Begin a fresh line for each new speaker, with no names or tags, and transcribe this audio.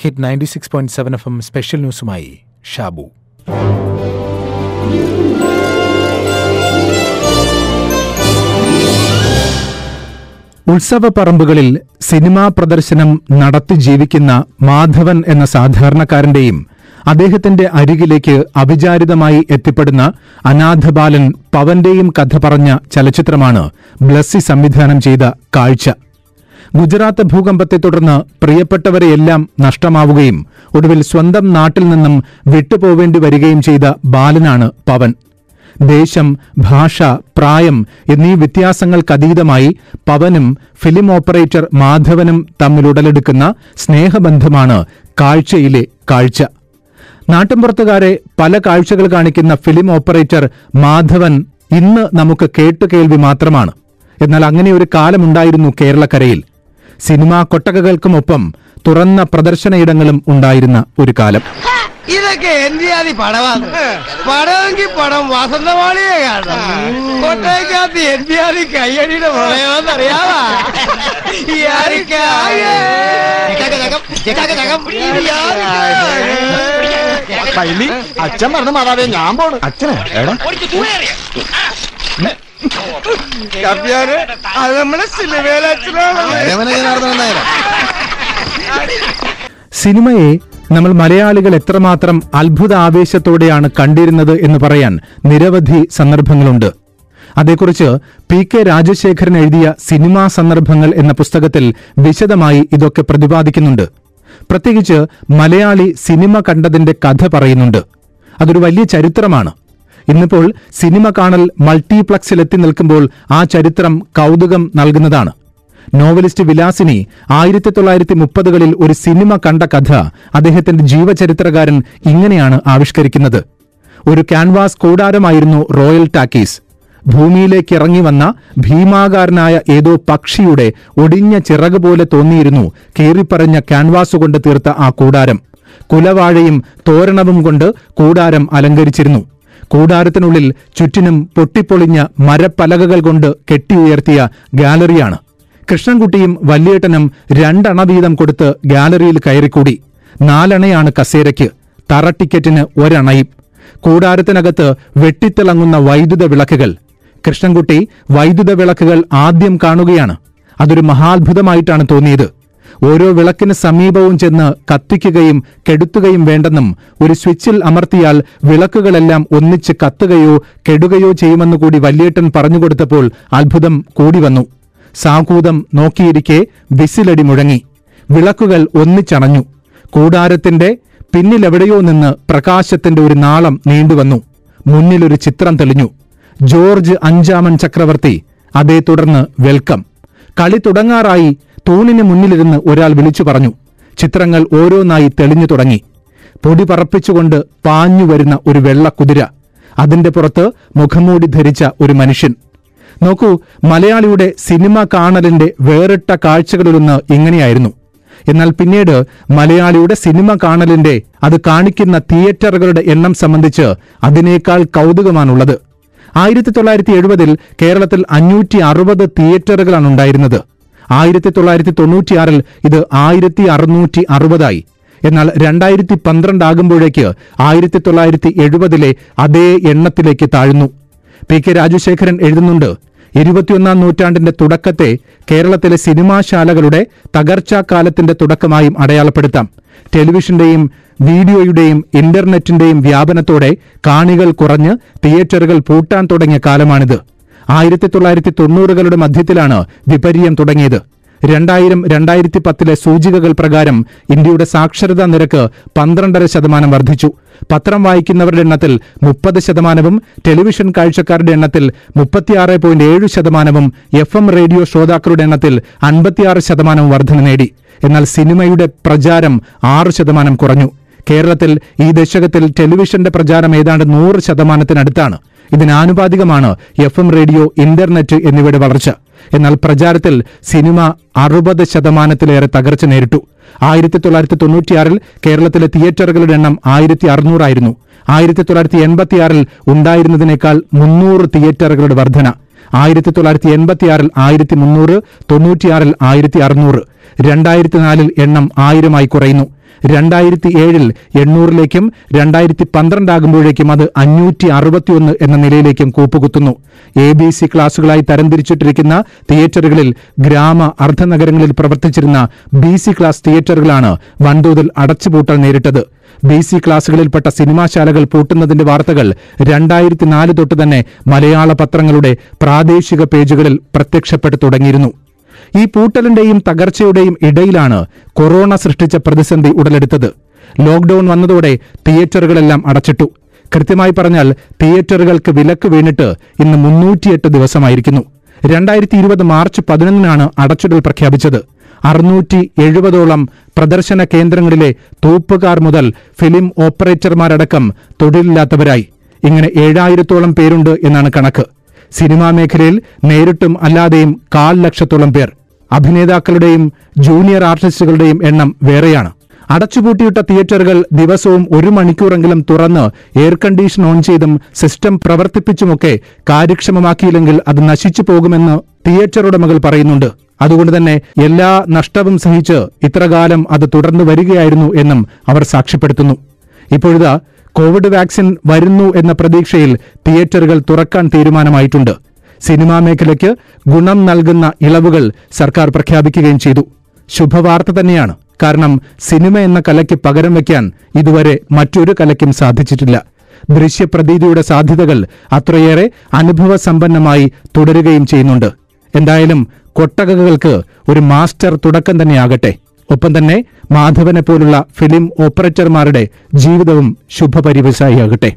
Hit ninety six point seven F M special ന്യൂസുമായി Shabu. ഉത്സവ പറമ്പുകളിൽ cinema പ്രദർശനം നടത്തി ജീവിക്കുന്ന മാധവൻ എന്ന സാധാരണക്കാരന്റെയും അദ്ദേഹത്തിന്റെ അരികിലേക്ക് അവിചാരിതമായി എത്തിപ്പെടുന്ന അനാഥബാലൻ പവന്റെയും കഥ പറഞ്ഞ ചലച്ചിത്രമാണ് ബ്ലസ്സി സംവിധാനം ചെയ്ത കാഴ്ച. ഗുജറാത്ത് ഭൂകമ്പത്തെ തുടർന്ന് പ്രിയപ്പെട്ടവരെയെല്ലാം നഷ്ടമാവുകയും ഒടുവിൽ സ്വന്തം നാട്ടിൽ നിന്നും വിട്ടുപോവേണ്ടി വരികയും ചെയ്ത ബാലനാണ് പവൻ. ദേശം ഭാഷ പ്രായം എന്നീ വ്യത്യാസങ്ങൾക്കതീതമായി പവനും ഫിലിം ഓപ്പറേറ്റർ മാധവനും തമ്മിൽ ഉടലെടുക്കുന്ന സ്നേഹബന്ധമാണ് കാഴ്ചയിലെ കാഴ്ച. നാട്ടിൻപുറത്തുകാരെ പല കാഴ്ചകൾ കാണിക്കുന്ന ഫിലിം ഓപ്പറേറ്റർ മാധവൻ ഇന്ന് നമുക്ക് കേട്ടുകേൾവി മാത്രമാണ്. എന്നാൽ അങ്ങനെയൊരു കാലമുണ്ടായിരുന്നു കേരളക്കരയിൽ. സിനിമാ കൊട്ടകകൾക്കുമൊപ്പം തുറന്ന പ്രദർശനയിടങ്ങളും ഉണ്ടായിരുന്ന ഒരു കാലം.
ഇതൊക്കെ പടമാണ് പടമെങ്കിൽ പടം വസന്തമാളിയെ കാണണം. കയ്യടിയുടെ
അച്ഛൻ പറഞ്ഞ മാതാവേ ഞാൻ പോണ്. അച്ഛനെ
കപ്പ്യാര്, അത് നമ്മളെ
സിനിമയെ നമ്മൾ മലയാളികൾ എത്രമാത്രം അത്ഭുത ആവേശത്തോടെയാണ് കണ്ടിരുന്നത് എന്ന് പറയാൻ നിരവധി സന്ദർഭങ്ങളുണ്ട്. അതേക്കുറിച്ച് പി കെ രാജശേഖരൻ എഴുതിയ സിനിമാ സന്ദർഭങ്ങൾ എന്ന പുസ്തകത്തിൽ വിശദമായി ഇതൊക്കെ പ്രതിപാദിക്കുന്നുണ്ട്. പ്രത്യേകിച്ച് മലയാളി സിനിമ കണ്ടതിന്റെ കഥ പറയുന്നുണ്ട്. അതൊരു വലിയ ചരിത്രമാണ്. ഇന്നിപ്പോൾ സിനിമ കാണൽ മൾട്ടിപ്ലക്സിലെത്തി നിൽക്കുമ്പോൾ ആ ചരിത്രം കൗതുകം നൽകുന്നതാണ്. നോവലിസ്റ്റ് വിലാസിനി ആയിരത്തി തൊള്ളായിരത്തി മുപ്പതുകളിൽ ഒരു സിനിമ കണ്ട കഥ അദ്ദേഹത്തിന്റെ ജീവചരിത്രകാരൻ ഇങ്ങനെയാണ് ആവിഷ്കരിക്കുന്നത്. ഒരു ക്യാൻവാസ് കൂടാരമായിരുന്നു റോയൽ ടാക്കീസ്. ഭൂമിയിലേക്ക് ഇറങ്ങി വന്ന ഭീമാകാരനായ ഏതോ പക്ഷിയുടെ ഒടിഞ്ഞ ചിറക് പോലെ തോന്നിയിരുന്നു കീറിപ്പറഞ്ഞ ക്യാൻവാസ് കൊണ്ട് തീർത്ത ആ കൂടാരം. കുലവാഴയും തോരണവും കൊണ്ട് കൂടാരം അലങ്കരിച്ചിരുന്നു. കൂടാരത്തിനുള്ളിൽ ചുറ്റിനും പൊട്ടിപ്പൊളിഞ്ഞ മരപ്പലകകൾ കൊണ്ട് കെട്ടിയുയർത്തിയ ഗാലറിയാണ്. കൃഷ്ണൻകുട്ടിയും വല്യേട്ടനും രണ്ടണ കൊടുത്ത് ഗാലറിയിൽ കയറിക്കൂടി. നാലണയാണ് കസേരയ്ക്ക്. തറ ടിക്കറ്റിന് ഒരണയും. കൂടാരത്തിനകത്ത് വെട്ടിത്തിളങ്ങുന്ന വൈദ്യുത വിളക്കുകൾ. കൃഷ്ണൻകുട്ടി വൈദ്യുത വിളക്കുകൾ ആദ്യം കാണുകയാണ്. അതൊരു മഹാത്ഭുതമായിട്ടാണ് തോന്നിയത്. ഓരോ വിളക്കിന് സമീപവും ചെന്ന് കത്തിക്കുകയും കെടുത്തുകയും വേണ്ടെന്നും ഒരു സ്വിച്ചിൽ അമർത്തിയാൽ വിളക്കുകളെല്ലാം ഒന്നിച്ച് കത്തുകയോ കെടുകയോ ചെയ്യുമെന്ന് കൂടി വല്യേട്ടൻ പറഞ്ഞുകൊടുത്തപ്പോൾ അത്ഭുതം കൂടി വന്നു. സാകൂതം നോക്കിയിരിക്കെ വിസിലടി മുഴങ്ങി. വിളക്കുകൾ ഒന്നിച്ചണഞ്ഞു. കൂടാരത്തിന്റെ പിന്നിലെവിടെയോ നിന്ന് പ്രകാശത്തിന്റെ ഒരു നാളം നീണ്ടുവന്നു മുന്നിലൊരു ചിത്രം തെളിഞ്ഞു. ജോർജ് അഞ്ചാമൻ ചക്രവർത്തി അതേ തുടർന്ന് വെൽക്കം. കളി തുടങ്ങാറായി തൂണിന് മുന്നിലിരുന്ന് ഒരാൾ വിളിച്ചു പറഞ്ഞു. ചിത്രങ്ങൾ ഓരോന്നായി തെളിഞ്ഞു തുടങ്ങി. പൊടി പറപ്പിച്ചുകൊണ്ട് പാഞ്ഞു വരുന്ന ഒരു വെള്ള കുതിര. അതിന്റെ പുറത്ത് മുഖംമൂടി ധരിച്ച ഒരു മനുഷ്യൻ. നോക്കൂ മലയാളിയുടെ സിനിമ കാണലിന്റെ വേറിട്ട കാഴ്ചകളിലൊന്ന് ഇങ്ങനെയായിരുന്നു. എന്നാൽ പിന്നീട് മലയാളിയുടെ സിനിമ കാണലിന്റെ അത് കാണിക്കുന്ന തിയേറ്ററുകളുടെ എണ്ണം സംബന്ധിച്ച് അതിനേക്കാൾ കൗതുകമാണുള്ളത്. ആയിരത്തി തൊള്ളായിരത്തി എഴുപതിൽ കേരളത്തിൽ അഞ്ഞൂറ്റി അറുപത് തിയേറ്ററുകളാണ് ഉണ്ടായിരുന്നത് ആയിരത്തി തൊള്ളായിരത്തി തൊണ്ണൂറ്റിയാറിൽ ഇത് ആയിരത്തി അറുന്നൂറ്റി അറുപതായി എന്നാൽ രണ്ടായിരത്തി പന്ത്രണ്ട് ആകുമ്പോഴേക്ക് ആയിരത്തി തൊള്ളായിരത്തി എഴുപതിലെ അതേ എണ്ണത്തിലേക്ക് താഴ്ന്നു. പി കെ രാജശേഖരൻ എഴുതുന്നുണ്ട് ഇരുപത്തിയൊന്നാം നൂറ്റാണ്ടിന്റെ തുടക്കത്തെ കേരളത്തിലെ സിനിമാശാലകളുടെ തകർച്ചാക്കാലത്തിന്റെ തുടക്കമായും അടയാളപ്പെടുത്താം. ടെലിവിഷന്റെയും വീഡിയോയുടെയും ഇന്റർനെറ്റിന്റെയും വ്യാപനത്തോടെ കാണികൾ കുറഞ്ഞ് തിയേറ്ററുകൾ പൂട്ടാൻ തുടങ്ങിയ കാലമാണിത്. ആയിരത്തി തൊള്ളായിരത്തി തൊണ്ണൂറുകളുടെ മധ്യത്തിലാണ് വിപര്യം തുടങ്ങിയത്. രണ്ടായിരം രണ്ടായിരത്തി പത്തിലെ സൂചികകൾ പ്രകാരം ഇന്ത്യയുടെ സാക്ഷരതാ നിരക്ക് പന്ത്രണ്ടര ശതമാനം വർദ്ധിച്ചു. പത്രം വായിക്കുന്നവരുടെ എണ്ണത്തിൽ മുപ്പത് ശതമാനവും ടെലിവിഷൻ കാഴ്ചക്കാരുടെ എണ്ണത്തിൽ മുപ്പത്തിയാറ് പോയിന്റ് ഏഴ് ശതമാനവും എഫ് എം റേഡിയോ ശ്രോതാക്കളുടെ എണ്ണത്തിൽ അൻപത്തിയാറ് ശതമാനവും വർധന നേടി. എന്നാൽ സിനിമയുടെ പ്രചാരം ആറ് ശതമാനം കുറഞ്ഞു. കേരളത്തിൽ ഈ ദശകത്തിൽ ടെലിവിഷന്റെ പ്രചാരം ഏതാണ്ട് നൂറ് ശതമാനത്തിനടുത്താണ്. ഇതിനാനുപാതികമാണ് എഫ് എം റേഡിയോ ഇന്റർനെറ്റ് എന്നിവയുടെ വളർച്ച. എന്നാൽ പ്രചാരത്തിൽ സിനിമ അറുപത് ശതമാനത്തിലേറെ തകർച്ച നേരിട്ടു. ആയിരത്തി തൊള്ളായിരത്തി തൊണ്ണൂറ്റിയാറിൽ കേരളത്തിലെ തിയേറ്ററുകളുടെ എണ്ണം ആയിരത്തി അറുന്നൂറായിരുന്നു ആയിരത്തി തൊള്ളായിരത്തി എൺപത്തിയാറിൽ ഉണ്ടായിരുന്നതിനേക്കാൾ മുന്നൂറ് തിയേറ്ററുകളുടെ വർധന. ആയിരത്തി തൊള്ളായിരത്തി എൺപത്തിയാറിൽ ആയിരത്തി മുന്നൂറ് തൊണ്ണൂറ്റിയാറിൽ ആയിരത്തി അറുന്നൂറ് രണ്ടായിരത്തി നാലിൽ എണ്ണം ആയിരമായി കുറയുന്നു. രണ്ടായിരത്തി ഏഴിൽ എണ്ണൂറിലേക്കും രണ്ടായിരത്തി പന്ത്രണ്ടാകുമ്പോഴേക്കും അത് അഞ്ഞൂറ്റി അറുപത്തിയൊന്ന് എന്ന നിലയിലേക്കും കൂപ്പുകുത്തുന്നു. എ ബി സി ക്ലാസുകളായി തരംതിരിച്ചിട്ടിരിക്കുന്ന തിയേറ്ററുകളിൽ ഗ്രാമ അർദ്ധനഗരങ്ങളിൽ പ്രവർത്തിച്ചിരുന്ന ബി സി ക്ലാസ് തിയേറ്ററുകളാണ് വൻതോതിൽ അടച്ചുപൂട്ടൽ നേരിട്ടത്. ബി സി ക്ലാസുകളിൽപ്പെട്ട സിനിമാശാലകൾ പൂട്ടുന്നതിന്റെ വാർത്തകൾ രണ്ടായിരത്തി നാല് തൊട്ട് തന്നെ മലയാള പത്രങ്ങളുടെ പ്രാദേശിക പേജുകളിൽ പ്രത്യക്ഷപ്പെട്ടു തുടങ്ങിയിരുന്നു. ഈ പൂട്ടലിന്റെയും തകർച്ചയുടെയും ഇടയിലാണ് കൊറോണ സൃഷ്ടിച്ച പ്രതിസന്ധി ഉടലെടുത്തത്. ലോക്ഡൌൺ വന്നതോടെ തിയേറ്ററുകളെല്ലാം അടച്ചിട്ടു. കൃത്യമായി പറഞ്ഞാൽ തിയേറ്ററുകൾക്ക് വിലക്ക് വീണിട്ട് ഇന്ന് മുന്നൂറ്റിയെട്ട് ദിവസമായിരിക്കുന്നു. രണ്ടായിരത്തി ഇരുപത് മാർച്ച് പതിനൊന്നിനാണ് അടച്ചിടൽ പ്രഖ്യാപിച്ചത്. അറുന്നൂറ്റി എഴുപതോളം പ്രദർശന കേന്ദ്രങ്ങളിലെ തൂപ്പുകാർ മുതൽ ഫിലിം ഓപ്പറേറ്റർമാരടക്കം തൊഴിലില്ലാത്തവരായി. ഇങ്ങനെ ഏഴായിരത്തോളം പേരുണ്ട് എന്നാണ് കണക്ക്. സിനിമാ മേഖലയിൽ നേരിട്ടും അല്ലാതെയും കാൽ ലക്ഷത്തോളം പേർ. അഭിനേതാക്കളുടെയും ജൂനിയർ ആർട്ടിസ്റ്റുകളുടെയും എണ്ണം വേറെയാണ്. അടച്ചുപൂട്ടിയിട്ട തിയേറ്ററുകൾ ദിവസവും ഒരു മണിക്കൂറെങ്കിലും തുറന്ന് എയർ കണ്ടീഷൻ ഓൺ ചെയ്തും സിസ്റ്റം പ്രവർത്തിപ്പിച്ചുമൊക്കെ കാര്യക്ഷമമാക്കിയില്ലെങ്കിൽ അത് നശിച്ചു പോകുമെന്ന് തിയേറ്റർ ഉടമകൾ പറയുന്നുണ്ട്. അതുകൊണ്ട് തന്നെ എല്ലാ നഷ്ടവും സഹിച്ച് ഇത്രകാലം അത് തുടർന്നു വരികയായിരുന്നു എന്നും അവർ സാക്ഷ്യപ്പെടുത്തുന്നു. ഇപ്പോഴിതാ കോവിഡ് വാക്സിൻ വരുന്നു എന്ന പ്രതീക്ഷയിൽ തിയേറ്ററുകൾ തുറക്കാൻ തീരുമാനമായിട്ടുണ്ട്. സിനിമാ മേഖലയ്ക്ക് ഗുണം നൽകുന്ന ഇളവുകൾ സർക്കാർ പ്രഖ്യാപിക്കുകയും ചെയ്തു. ശുഭവാർത്ത തന്നെയാണ്. കാരണം സിനിമ എന്ന കലയ്ക്ക് പകരം വയ്ക്കാൻ ഇതുവരെ മറ്റൊരു കലയ്ക്കും സാധിച്ചിട്ടില്ല. ദൃശ്യപ്രതീതിയുടെ സാധ്യതകൾ അത്രയേറെ അനുഭവസമ്പന്നമായി തുടരുകയും ചെയ്യുന്നുണ്ട്. എന്തായാലും കൊട്ടകകൾക്ക് ഒരു മാസ്റ്റർ തുടക്കം തന്നെയാകട്ടെ. ഒപ്പം തന്നെ മാധവനെ പോലുള്ള ഫിലിം ഓപ്പറേറ്റർമാരുടെ ജീവിതവും ശുഭപരിവശായിയാകട്ടെ